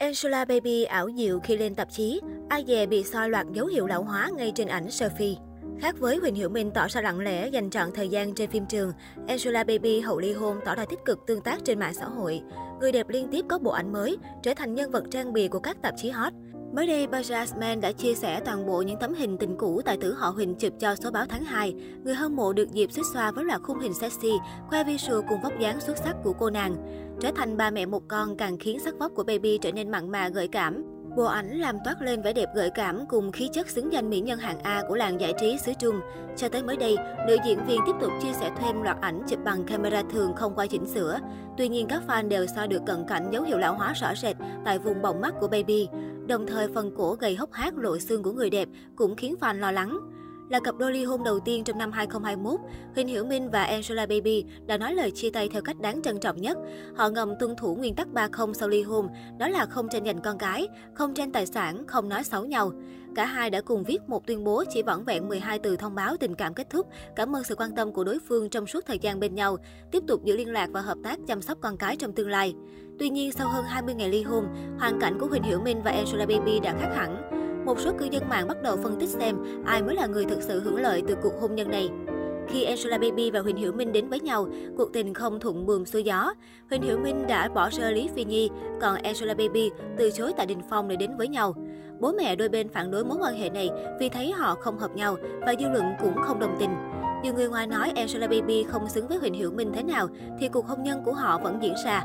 Angela Baby ảo diệu khi lên tạp chí, ai dè bị soi loạt dấu hiệu lão hóa ngay trên ảnh selfie. Khác với Huỳnh Hiểu Minh tỏ ra lặng lẽ dành trọn thời gian trên phim trường, Angela Baby hậu ly hôn tỏ ra tích cực tương tác trên mạng xã hội. Người đẹp liên tiếp có bộ ảnh mới, trở thành nhân vật trang bìa của các tạp chí hot. Mới đây, Bajaj đã chia sẻ toàn bộ những tấm hình tình cũ tài tử họ Huỳnh chụp cho số báo tháng 2. Người hâm mộ được dịp xích xoa với loạt khung hình sexy, khoe visual cùng vóc dáng xuất sắc của cô nàng. Trở thành ba mẹ một con càng khiến sắc vóc của baby trở nên mặn mà gợi cảm. Bộ ảnh làm toát lên vẻ đẹp gợi cảm cùng khí chất xứng danh mỹ nhân hạng A của làng giải trí xứ Trung. Cho tới mới đây, nữ diễn viên tiếp tục chia sẻ thêm loạt ảnh chụp bằng camera thường không qua chỉnh sửa. Tuy nhiên, các fan đều soi được cận cảnh dấu hiệu lão hóa rõ rệt tại vùng bọng mắt của baby. Đồng thời, phần cổ gầy hốc hác lộ xương của người đẹp cũng khiến fan lo lắng. Là cặp đôi ly hôn đầu tiên trong năm 2021, Huỳnh Hiểu Minh và Angela Baby đã nói lời chia tay theo cách đáng trân trọng nhất. Họ ngầm tuân thủ nguyên tắc 30 sau ly hôn, đó là không tranh giành con cái, không tranh tài sản, không nói xấu nhau. Cả hai đã cùng viết một tuyên bố chỉ vỏn vẹn 12 từ thông báo tình cảm kết thúc, cảm ơn sự quan tâm của đối phương trong suốt thời gian bên nhau, tiếp tục giữ liên lạc và hợp tác chăm sóc con cái trong tương lai. Tuy nhiên, sau hơn 20 ngày ly hôn, hoàn cảnh của Huỳnh Hiểu Minh và Angela Baby đã khác hẳn. Một số cư dân mạng bắt đầu phân tích xem ai mới là người thực sự hưởng lợi từ cuộc hôn nhân này. Khi Angela Baby và Huỳnh Hiểu Minh đến với nhau, cuộc tình không thuận buồm xuôi gió. Huỳnh Hiểu Minh đã bỏ rơi Lý Phi Nhi, còn Angela Baby từ chối tại Đình Phong để đến với nhau. Bố mẹ đôi bên phản đối mối quan hệ này vì thấy họ không hợp nhau và dư luận cũng không đồng tình. Nhiều người ngoài nói Angela Baby không xứng với Huỳnh Hiểu Minh thế nào thì cuộc hôn nhân của họ vẫn diễn ra.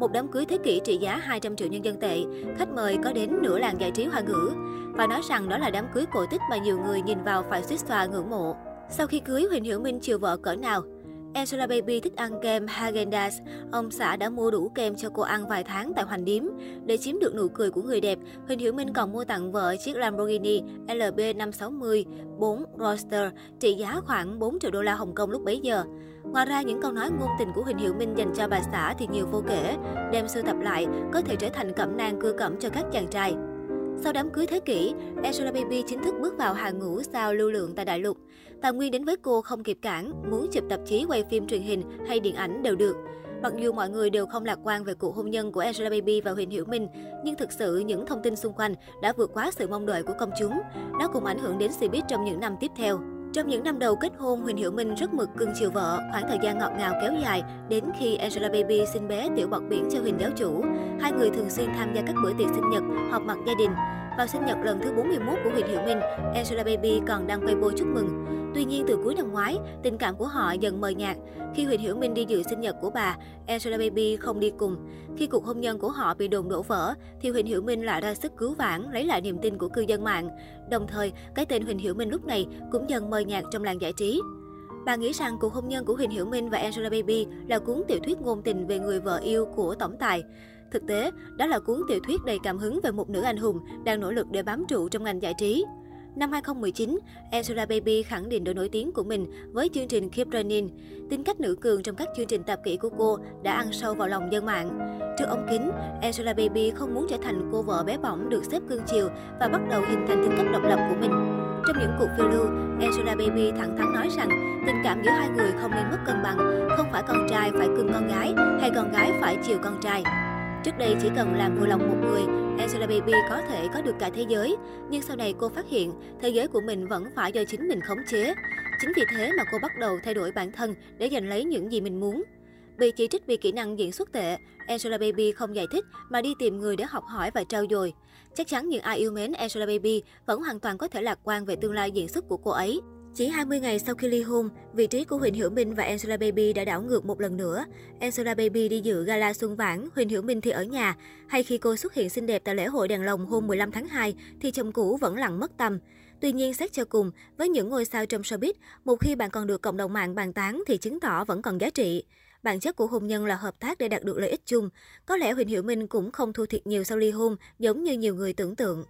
Một đám cưới thế kỷ trị giá 200 triệu nhân dân tệ, khách mời có đến nửa làng giải trí hoa ngữ. Và nói rằng đó là đám cưới cổ tích mà nhiều người nhìn vào phải suýt xoa ngưỡng mộ. Sau khi cưới, Huỳnh Hiểu Minh chiều vợ cỡ nào? Angela Baby thích ăn kem Häagen-Dazs. Ông xã đã mua đủ kem cho cô ăn vài tháng tại Hoành Điếm. Để chiếm được nụ cười của người đẹp, Huỳnh Hiểu Minh còn mua tặng vợ chiếc Lamborghini LB560 4 Roadster trị giá khoảng 4 triệu đô la Hồng Kông lúc bấy giờ. Ngoài ra, những câu nói ngôn tình của Huỳnh Hiểu Minh dành cho bà xã thì nhiều vô kể. Đem sưu tập lại, có thể trở thành cẩm nang cưa cẩm cho các chàng trai. Sau đám cưới thế kỷ, Angela Baby chính thức bước vào hàng ngũ sao lưu lượng tại đại lục. Tài nguyên đến với cô không kịp cản, muốn chụp tạp chí, quay phim truyền hình hay điện ảnh đều được. Mặc dù mọi người đều không lạc quan về cuộc hôn nhân của Angela Baby và Huỳnh Hiểu Minh, nhưng thực sự những thông tin xung quanh đã vượt quá sự mong đợi của công chúng. Nó cũng ảnh hưởng đến showbiz trong những năm tiếp theo. Trong những năm đầu kết hôn, Huỳnh Hiểu Minh rất mực cưng chiều vợ, khoảng thời gian ngọt ngào kéo dài đến khi Angela Baby sinh bé tiểu bọt biển cho Huỳnh giáo chủ. Hai người thường xuyên tham gia các bữa tiệc sinh nhật, họp mặt gia đình. Vào sinh nhật lần thứ 41 của Huỳnh Hiểu Minh, Angela Baby còn đăng Weibo chúc mừng. Tuy nhiên, từ cuối năm ngoái, tình cảm của họ dần mờ nhạt. Khi Huỳnh Hiểu Minh đi dự sinh nhật của bà, Angela Baby không đi cùng. Khi cuộc hôn nhân của họ bị đồn đổ vỡ, thì Huỳnh Hiểu Minh lại ra sức cứu vãn, lấy lại niềm tin của cư dân mạng. Đồng thời, cái tên Huỳnh Hiểu Minh lúc này cũng dần mờ nhạt trong làng giải trí. Bà nghĩ rằng cuộc hôn nhân của Huỳnh Hiểu Minh và Angela Baby là cuốn tiểu thuyết ngôn tình về người vợ yêu của tổng tài. Thực tế, đó là cuốn tiểu thuyết đầy cảm hứng về một nữ anh hùng đang nỗ lực để bám trụ trong ngành giải trí. Năm 2019, Angela Baby khẳng định độ nổi tiếng của mình với chương trình Keep Running. Tính cách nữ cường trong các chương trình tạp kỹ của cô đã ăn sâu vào lòng dân mạng. Trước ống kính, Angela Baby không muốn trở thành cô vợ bé bỏng được xếp cương chiều và bắt đầu hình thành tính cách độc lập của mình. Trong những cuộc phiêu lưu, Angela Baby thẳng thắn nói rằng tình cảm giữa hai người không nên mất cân bằng, không phải con trai phải cưng con gái hay con gái phải chiều con trai. Trước đây chỉ cần làm vừa lòng một người, Angela Baby có thể có được cả thế giới. Nhưng sau này cô phát hiện thế giới của mình vẫn phải do chính mình khống chế. Chính vì thế mà cô bắt đầu thay đổi bản thân để giành lấy những gì mình muốn. Bị chỉ trích vì kỹ năng diễn xuất tệ, Angela Baby không giải thích mà đi tìm người để học hỏi và trau dồi. Chắc chắn những ai yêu mến Angela Baby vẫn hoàn toàn có thể lạc quan về tương lai diễn xuất của cô ấy. Chỉ 20 ngày sau khi ly hôn, vị trí của Huỳnh Hiểu Minh và Angela Baby đã đảo ngược một lần nữa. Angela Baby đi dự gala xuân vãn, Huỳnh Hiểu Minh thì ở nhà. Hay khi cô xuất hiện xinh đẹp tại lễ hội đèn lồng hôm 15 tháng 2, thì chồng cũ vẫn lặng mất tâm. Tuy nhiên, xét cho cùng, với những ngôi sao trong showbiz, một khi bạn còn được cộng đồng mạng bàn tán thì chứng tỏ vẫn còn giá trị. Bản chất của hôn nhân là hợp tác để đạt được lợi ích chung. Có lẽ Huỳnh Hiểu Minh cũng không thua thiệt nhiều sau ly hôn, giống như nhiều người tưởng tượng.